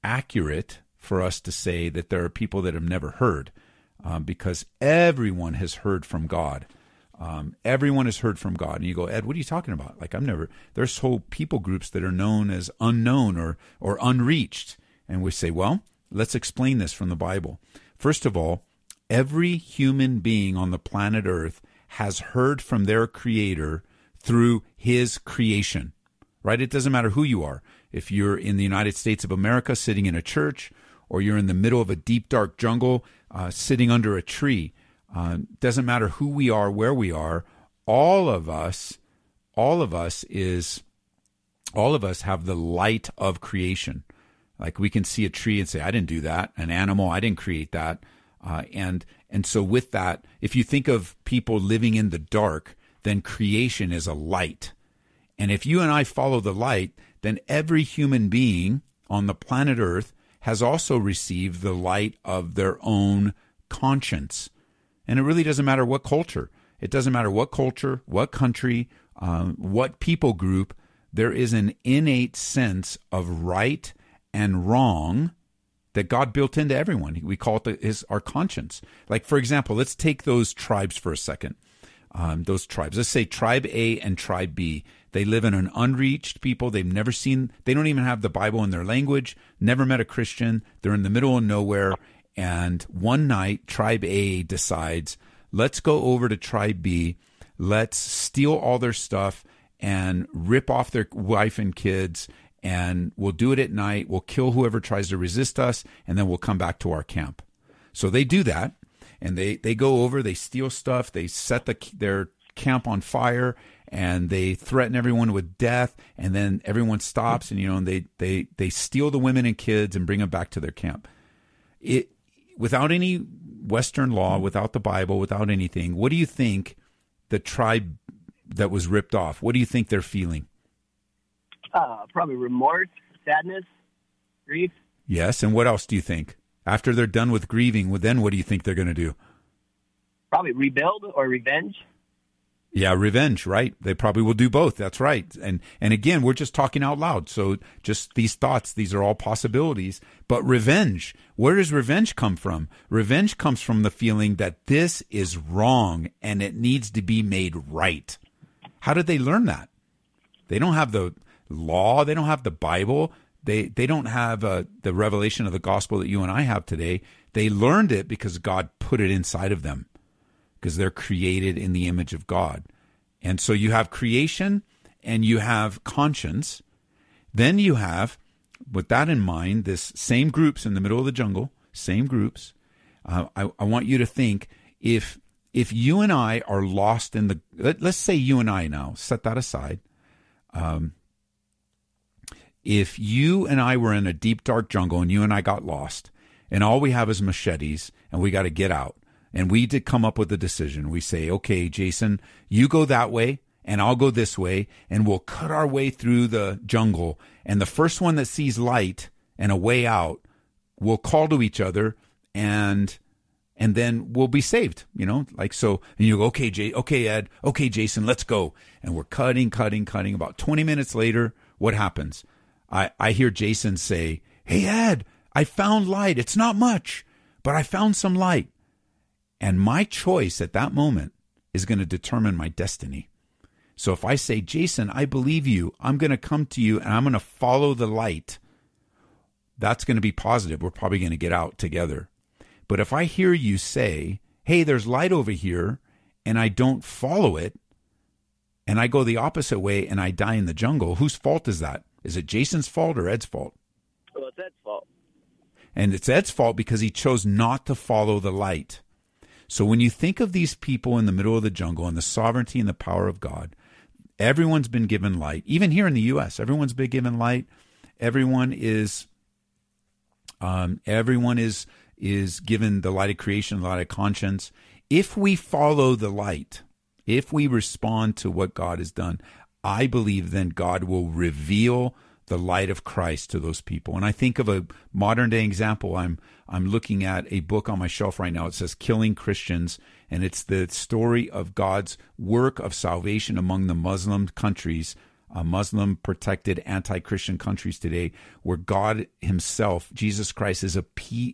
accurate for us to say that there are people that have never heard, um, because everyone has heard from God. Um, everyone has heard from God. And you go, Ed, what are you talking about? Like, I've never, there's whole people groups that are known as unknown or, or unreached. And we say, well, let's explain this from the Bible. First of all, every human being on the planet Earth has heard from their creator through his creation, right? It doesn't matter who you are. If you're in the United States of America sitting in a church, or you're in the middle of a deep, dark jungle uh, sitting under a tree, uh, doesn't matter who we are, where we are. All of us, all of us is, all of us have the light of creation. Like we can see a tree and say, "I didn't do that." An animal, I didn't create that. Uh, and and so with that, if you think of people living in the dark, then creation is a light. And if you and I follow the light, then every human being on the planet Earth has also received the light of their own conscience. And it really doesn't matter what culture. It doesn't matter what culture, what country, um, what people group. There is an innate sense of right and wrong that God built into everyone. We call it the, his our conscience. Like for example, let's take those tribes for a second. Um, those tribes. Let's say tribe A and tribe B. They live in an unreached people. They've never seen. They don't even have the Bible in their language. Never met a Christian. They're in the middle of nowhere, and one night, Tribe A decides, let's go over to Tribe B, let's steal all their stuff and rip off their wife and kids. And we'll do it at night. We'll kill whoever tries to resist us, and then we'll come back to our camp. So they do that, and they, they go over, they steal stuff, they set the, their camp on fire, and they threaten everyone with death and then everyone stops and you know and they they they steal the women and kids and bring them back to their camp it without any Western law, without the Bible, without anything, what do you think the tribe that was ripped off, what do you think they're feeling? Uh, probably remorse, sadness, grief. Yes, and what else do you think? After they're done with grieving, then what do you think they're going to do? Probably rebuild or revenge. Yeah, revenge, right? They probably will do both. That's right. And and again, we're just talking out loud. So just these thoughts, these are all possibilities. But revenge, where does revenge come from? Revenge comes from the feeling that this is wrong and it needs to be made right. How did they learn that? They don't have the law, they don't have the Bible, they they don't have uh, the revelation of the gospel that you and I have today. They learned it because God put it inside of them because they're created in the image of God. And so you have creation and you have conscience. Then you have, with that in mind, this same groups in the middle of the jungle, same groups. Uh, I, I want you to think if if you and I are lost in the let, us say you and I now set that aside. Um, if you and I were in a deep dark jungle and you and I got lost and all we have is machetes and we got to get out and we did come up with a decision. We say, okay, Jason, you go that way and I'll go this way and we'll cut our way through the jungle. And the first one that sees light and a way out will call to each other and and then we'll be saved, you know, like so. And you go, okay, Jay, okay, Ed, okay, Jason, let's go. And we're cutting, cutting, cutting. About 20 minutes later, what happens? I, I hear Jason say, Hey, Ed, I found light. It's not much, but I found some light. And my choice at that moment is going to determine my destiny. So if I say, Jason, I believe you, I'm going to come to you and I'm going to follow the light, that's going to be positive. We're probably going to get out together. But if I hear you say, hey, there's light over here, and I don't follow it, and I go the opposite way and I die in the jungle, whose fault is that? Is it Jason's fault or Ed's fault? Well, it's Ed's fault. And it's Ed's fault because he chose not to follow the light. So when you think of these people in the middle of the jungle and the sovereignty and the power of God, everyone's been given light. Even here in the U.S., everyone's been given light. Everyone is, um, everyone is is given the light of creation, the light of conscience. If we follow the light, if we respond to what God has done, I believe then God will reveal the light of Christ to those people. And I think of a modern day example. I'm I'm looking at a book on my shelf right now. It says Killing Christians, and it's the story of God's work of salvation among the Muslim countries, uh, Muslim protected anti-Christian countries today, where God Himself, Jesus Christ, is a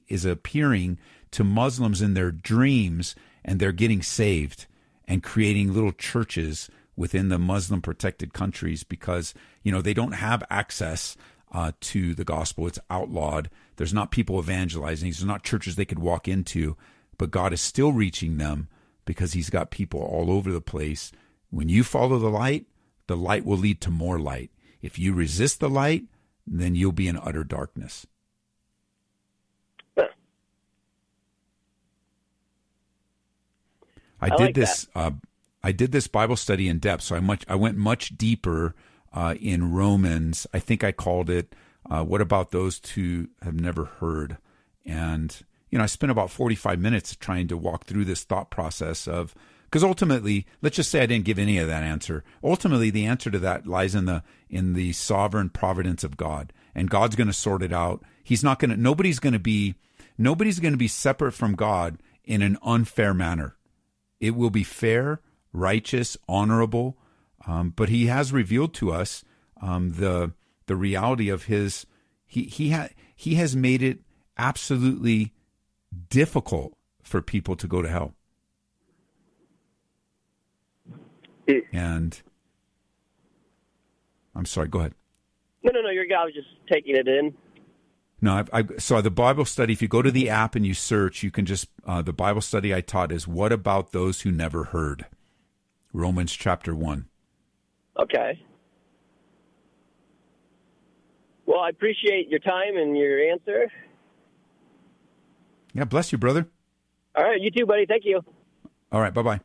is appearing to Muslims in their dreams, and they're getting saved and creating little churches within the Muslim protected countries because you know they don't have access uh, to the gospel. It's outlawed. There's not people evangelizing. There's not churches they could walk into, but God is still reaching them because He's got people all over the place. When you follow the light, the light will lead to more light. If you resist the light, then you'll be in utter darkness. I, I did like this. Uh, I did this Bible study in depth, so I much I went much deeper uh, in Romans. I think I called it uh, "What about those who have never heard?" And you know, I spent about forty five minutes trying to walk through this thought process of because ultimately, let's just say I didn't give any of that answer. Ultimately, the answer to that lies in the in the sovereign providence of God, and God's going to sort it out. He's not going to. Nobody's going to be. Nobody's going to be separate from God in an unfair manner. It will be fair righteous, honorable. Um, but he has revealed to us um, the the reality of his. He he ha, he has made it absolutely difficult for people to go to hell. It, and I'm sorry. Go ahead. No, no, no. Your guy was just taking it in. No, I, saw the Bible study. If you go to the app and you search, you can just uh, the Bible study I taught is "What about those who never heard?" Romans chapter 1. Okay. Well, I appreciate your time and your answer. Yeah, bless you, brother. All right, you too, buddy. Thank you. All right, bye bye.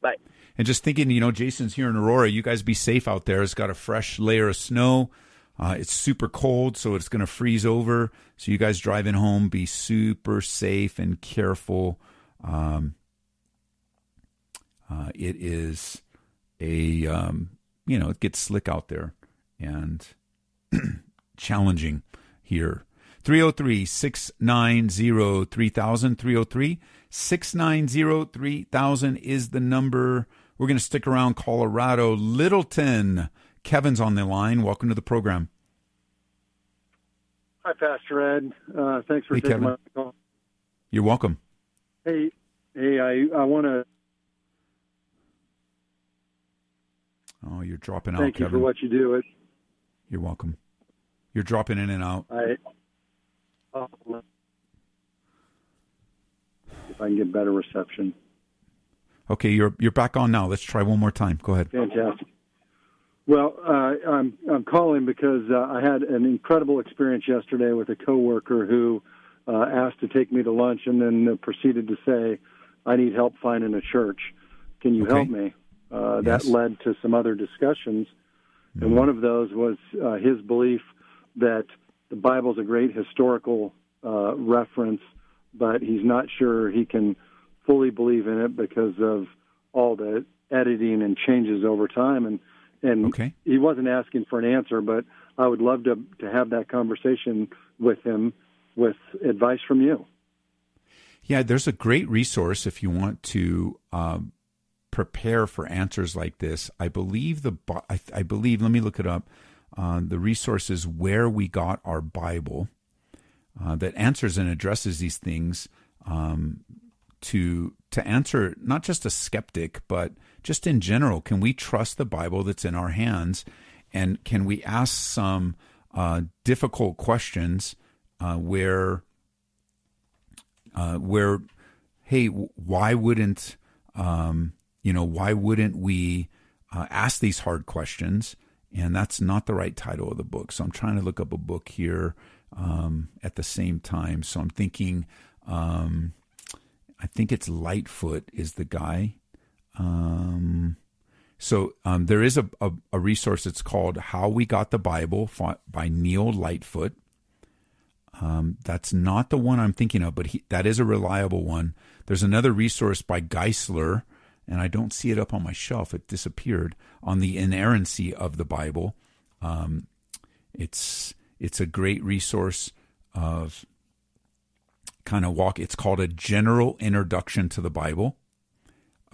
Bye. And just thinking, you know, Jason's here in Aurora. You guys be safe out there. It's got a fresh layer of snow. Uh, it's super cold, so it's going to freeze over. So you guys driving home, be super safe and careful. Um, uh, it is a um, you know it gets slick out there and [clears throat] challenging here. 303 690 3000. 303 690 3000 is the number. We're going to stick around Colorado. Littleton. Kevin's on the line. Welcome to the program. Hi, Pastor Ed. Uh, thanks for hey, taking Kevin. my call. You're welcome. Hey, hey, I, I want to Oh, you're dropping out. Thank you Kevin. for what you do. It. You're welcome. You're dropping in and out. I. Oh, if I can get better reception. Okay, you're you're back on now. Let's try one more time. Go ahead. Fantastic. Well, uh, I'm I'm calling because uh, I had an incredible experience yesterday with a coworker who uh, asked to take me to lunch and then proceeded to say, "I need help finding a church. Can you Okay. help me?" Uh, Yes. That led to some other discussions, Mhm. and one of those was uh, his belief that the Bible's a great historical uh, reference, but he's not sure he can fully believe in it because of all the editing and changes over time. And and Okay. he wasn't asking for an answer, but I would love to to have that conversation with him with advice from you. Yeah, there's a great resource if you want to um, prepare for answers like this. I believe the I, I believe. Let me look it up. Uh, the resources where we got our Bible uh, that answers and addresses these things um, to to answer not just a skeptic, but just in general. Can we trust the Bible that's in our hands, and can we ask some uh, difficult questions uh, where uh, where, hey, why wouldn't um, you know why wouldn't we uh, ask these hard questions? And that's not the right title of the book. So I'm trying to look up a book here um, at the same time. So I'm thinking, um, I think it's Lightfoot is the guy. Um, so um, there is a, a, a resource. It's called "How We Got the Bible" by Neil Lightfoot. Um, that's not the one I'm thinking of, but he, that is a reliable one. There's another resource by Geisler, and I don't see it up on my shelf. It disappeared on the inerrancy of the Bible. Um, it's it's a great resource of kind of walk. It's called a general introduction to the Bible.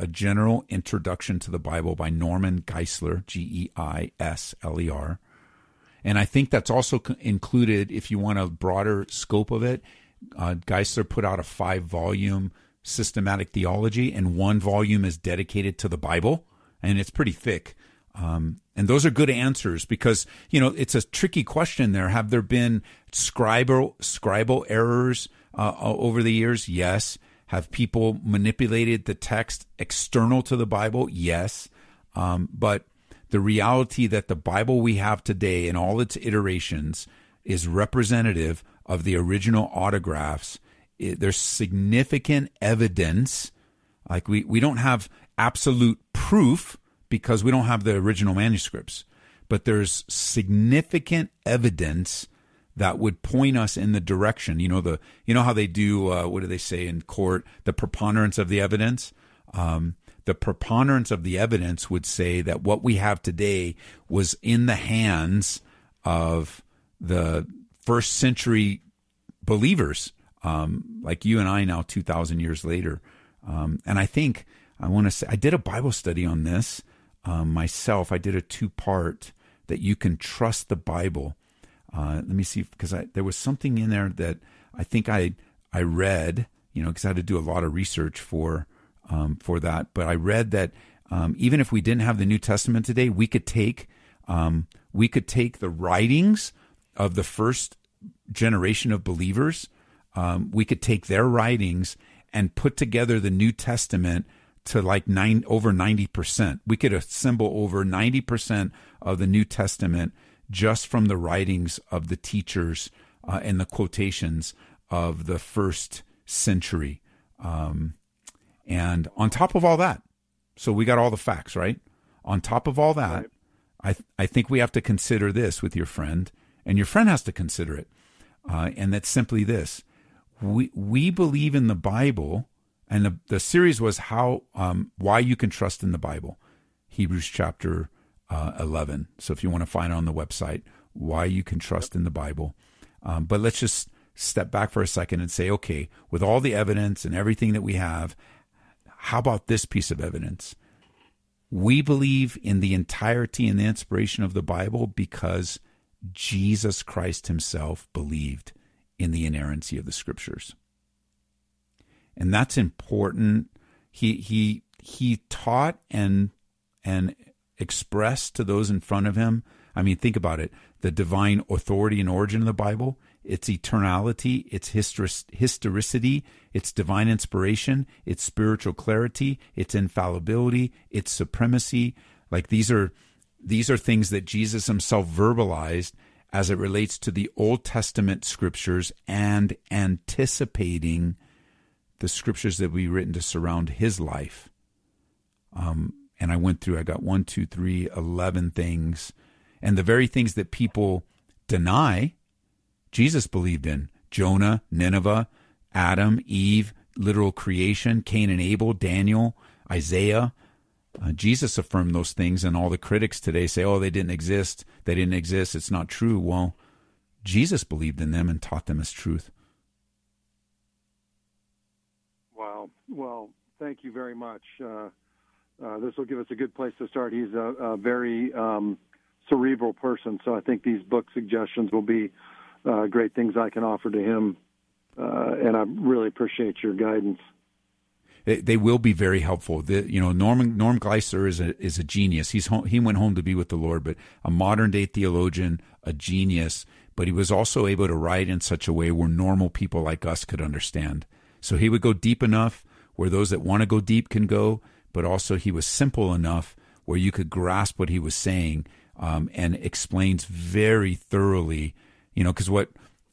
A General Introduction to the Bible by Norman Geisler, G E I S L E R. And I think that's also included, if you want a broader scope of it, uh, Geisler put out a five volume systematic theology, and one volume is dedicated to the Bible, and it's pretty thick. Um, and those are good answers because you know it's a tricky question. There have there been scribal scribal errors uh, over the years? Yes. Have people manipulated the text external to the Bible? Yes. Um, but the reality that the Bible we have today in all its iterations is representative of the original autographs. It, there's significant evidence. Like we, we don't have absolute proof because we don't have the original manuscripts, but there's significant evidence that would point us in the direction. You know the you know how they do uh, what do they say in court? The preponderance of the evidence. Um, the preponderance of the evidence would say that what we have today was in the hands of the first century believers, um, like you and I now, 2,000 years later. Um, and I think I want to say, I did a Bible study on this um, myself. I did a two part that you can trust the Bible. Uh, let me see, because there was something in there that I think I, I read, you know, because I had to do a lot of research for um, for that. But I read that um, even if we didn't have the New Testament today, we could take um, we could take the writings of the first generation of believers. Um, we could take their writings and put together the New Testament to like nine over ninety percent. We could assemble over ninety percent of the New Testament just from the writings of the teachers uh, and the quotations of the first century. Um, and on top of all that, so we got all the facts, right? On top of all that, I th- I think we have to consider this with your friend, and your friend has to consider it, uh, and that's simply this: we we believe in the Bible, and the the series was how um, why you can trust in the Bible, Hebrews chapter uh, eleven. So if you want to find it on the website, why you can trust in the Bible, um, but let's just step back for a second and say, okay, with all the evidence and everything that we have, how about this piece of evidence? We believe in the entirety and the inspiration of the Bible because Jesus Christ himself believed in the inerrancy of the scriptures. And that's important. He he he taught and and expressed to those in front of him. I mean, think about it. The divine authority and origin of the Bible, its eternality, its histor- historicity, its divine inspiration, its spiritual clarity, its infallibility, its supremacy. Like these are these are things that Jesus himself verbalized as it relates to the Old Testament scriptures and anticipating the scriptures that we written to surround his life. Um, and I went through, I got one, two, three, eleven things. And the very things that people deny, Jesus believed in Jonah, Nineveh, Adam, Eve, literal creation, Cain and Abel, Daniel, Isaiah. Uh, Jesus affirmed those things, and all the critics today say, oh, they didn't exist. They didn't exist. It's not true. Well, Jesus believed in them and taught them as truth. Wow. Well, thank you very much. Uh, uh, this will give us a good place to start. He's a, a very um, cerebral person, so I think these book suggestions will be uh, great things I can offer to him, uh, and I really appreciate your guidance. They, they will be very helpful. The, you know, Norman Norm Geisler is a is a genius. He's home, he went home to be with the Lord, but a modern day theologian, a genius. But he was also able to write in such a way where normal people like us could understand. So he would go deep enough where those that want to go deep can go, but also he was simple enough where you could grasp what he was saying um, and explains very thoroughly. You know, because what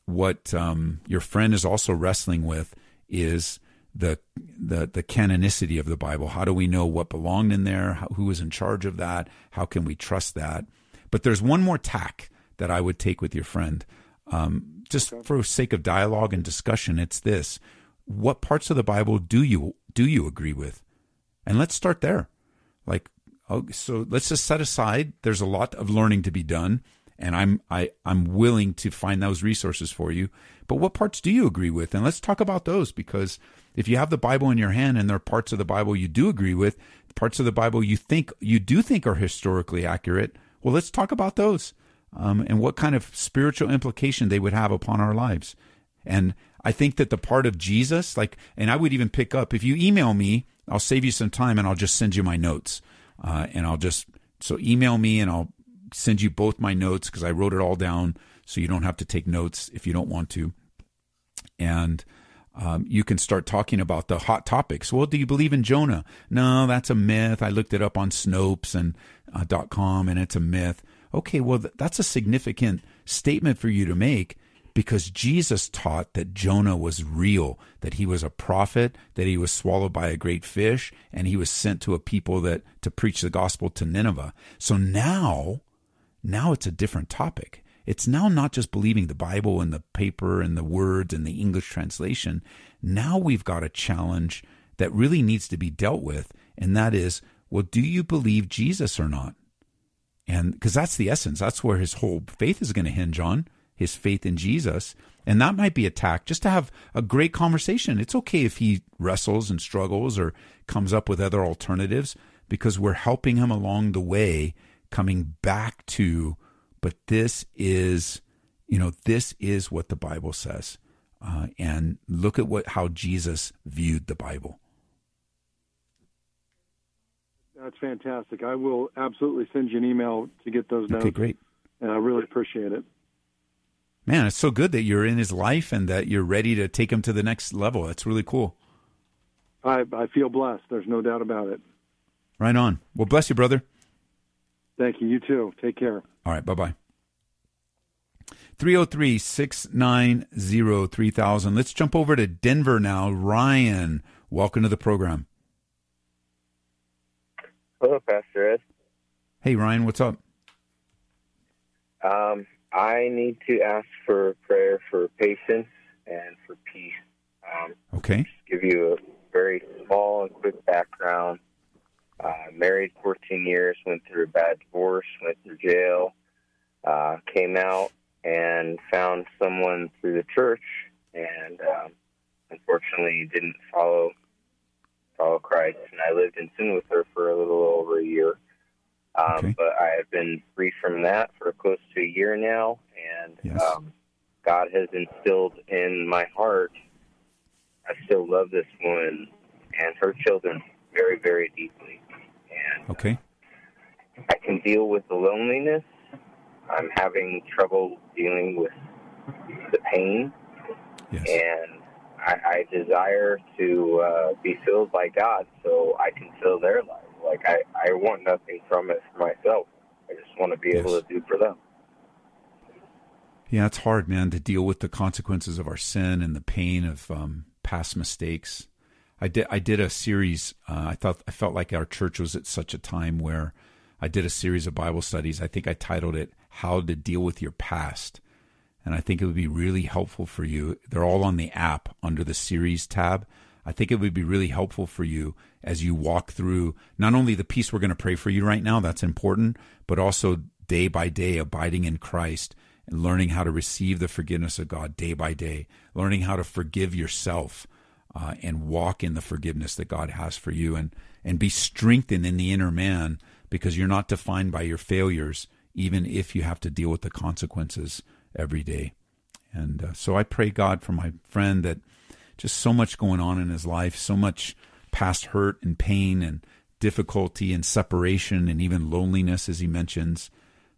what um, your friend is also wrestling with is the the the canonicity of the Bible. How do we know what belonged in there? How, was in charge of that? How can we trust that? But there's one more tack that I would take with your friend, um, just okay. for sake of dialogue and discussion. It's this: what parts of the Bible do you do you agree with? And let's start there. Like, oh, so let's just set aside. There's a lot of learning to be done, and I'm I I'm willing to find those resources for you. But what parts do you agree with? And let's talk about those because if you have the Bible in your hand and there are parts of the Bible you do agree with, parts of the Bible you think you do think are historically accurate, well, let's talk about those um, and what kind of spiritual implication they would have upon our lives. And I think that the part of Jesus, like, and I would even pick up if you email me, I'll save you some time and I'll just send you my notes. Uh, and I'll just, so email me and I'll send you both my notes because I wrote it all down so you don't have to take notes if you don't want to. And um, you can start talking about the hot topics. Well, do you believe in Jonah? No, that's a myth. I looked it up on Snopes and uh, .com, and it's a myth. Okay, well, th- that's a significant statement for you to make because Jesus taught that Jonah was real, that he was a prophet, that he was swallowed by a great fish, and he was sent to a people that to preach the gospel to Nineveh. So now, now it's a different topic. It's now not just believing the Bible and the paper and the words and the English translation. Now we've got a challenge that really needs to be dealt with, and that is, well, do you believe Jesus or not? And because that's the essence, that's where his whole faith is going to hinge on his faith in Jesus. And that might be attacked just to have a great conversation. It's okay if he wrestles and struggles or comes up with other alternatives because we're helping him along the way, coming back to but this is, you know, this is what the Bible says. Uh, and look at what how Jesus viewed the Bible. That's fantastic. I will absolutely send you an email to get those notes. Okay, great. And I really appreciate it. Man, it's so good that you're in his life and that you're ready to take him to the next level. That's really cool. I I feel blessed. There's no doubt about it. Right on. Well, bless you, brother. Thank you. You too. Take care. All right. Bye bye. 303 690 3000. Let's jump over to Denver now. Ryan, welcome to the program. Hello, Pastor Ed. Hey, Ryan, what's up? Um, I need to ask for prayer for patience and for peace. Um, okay. give you a very small and quick background. Uh, married 14 years, went through a bad divorce, went through jail, uh, came out and found someone through the church, and um, unfortunately didn't follow follow Christ. And I lived in sin with her for a little over a year. Um, okay. But I have been free from that for close to a year now, and yes. um, God has instilled in my heart. I still love this woman and her children very, very deeply. And okay. I can deal with the loneliness. I'm having trouble dealing with the pain. Yes. And I, I desire to uh, be filled by God so I can fill their life. Like, I, I want nothing from it for myself. I just want to be yes. able to do for them. Yeah, it's hard, man, to deal with the consequences of our sin and the pain of um, past mistakes. I did I did a series. Uh, I thought I felt like our church was at such a time where I did a series of Bible studies. I think I titled it "How to Deal with Your Past," and I think it would be really helpful for you. They're all on the app under the series tab. I think it would be really helpful for you as you walk through not only the peace we're going to pray for you right now, that's important, but also day by day abiding in Christ and learning how to receive the forgiveness of God day by day, learning how to forgive yourself uh, and walk in the forgiveness that God has for you and, and be strengthened in the inner man because you're not defined by your failures, even if you have to deal with the consequences every day. And uh, so I pray, God, for my friend that just so much going on in his life, so much past hurt and pain and difficulty and separation and even loneliness, as he mentions.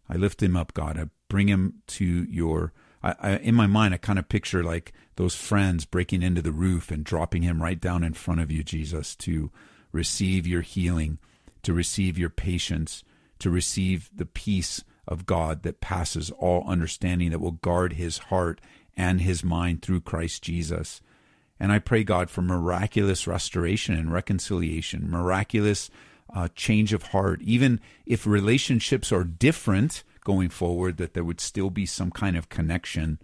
I lift him up, God. I bring him to your. I, I, in my mind, I kind of picture like those friends breaking into the roof and dropping him right down in front of you, Jesus, to receive your healing, to receive your patience, to receive the peace of God that passes all understanding, that will guard his heart and his mind through Christ Jesus. And I pray, God, for miraculous restoration and reconciliation, miraculous uh, change of heart. Even if relationships are different going forward, that there would still be some kind of connection.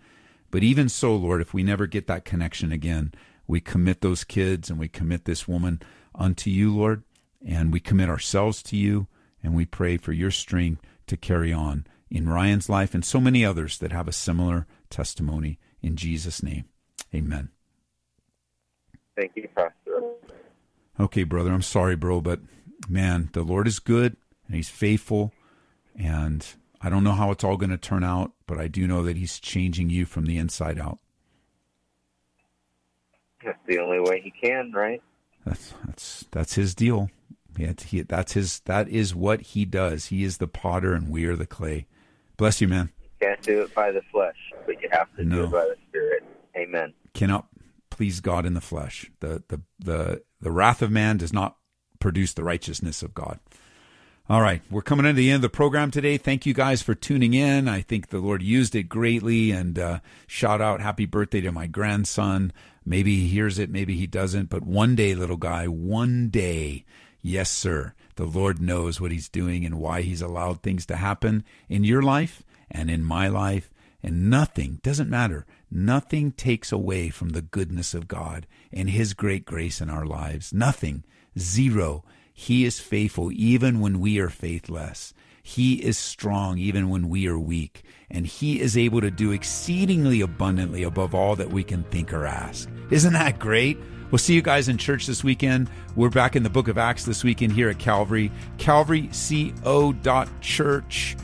But even so, Lord, if we never get that connection again, we commit those kids and we commit this woman unto you, Lord, and we commit ourselves to you, and we pray for your strength to carry on in Ryan's life and so many others that have a similar testimony. In Jesus' name, amen. Thank you, Pastor. Okay, brother, I'm sorry, bro, but man, the Lord is good and He's faithful. And I don't know how it's all going to turn out, but I do know that He's changing you from the inside out. That's the only way He can, right? That's that's that's His deal. Yeah, he, that's his. That is what He does. He is the potter, and we are the clay. Bless you, man. You can't do it by the flesh, but you have to No. do it by the Spirit. Amen. Cannot please God in the flesh. The the the the wrath of man does not produce the righteousness of God. All right, we're coming into the end of the program today. Thank you guys for tuning in. I think the Lord used it greatly, and uh, shout out happy birthday to my grandson. Maybe he hears it, maybe he doesn't, but one day, little guy, one day, yes, sir, the Lord knows what he's doing and why he's allowed things to happen in your life and in my life. And nothing, doesn't matter, nothing takes away from the goodness of God and his great grace in our lives. Nothing. Zero. He is faithful even when we are faithless. He is strong even when we are weak. And he is able to do exceedingly abundantly above all that we can think or ask. Isn't that great? We'll see you guys in church this weekend. We're back in the book of Acts this weekend here at Calvary. CalvaryCO.church.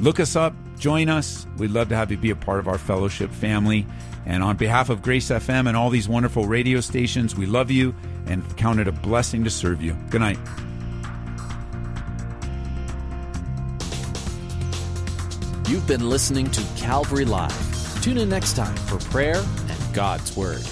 Look us up, join us. We'd love to have you be a part of our fellowship family. And on behalf of Grace FM and all these wonderful radio stations, we love you and count it a blessing to serve you. Good night. You've been listening to Calvary Live. Tune in next time for prayer and God's Word.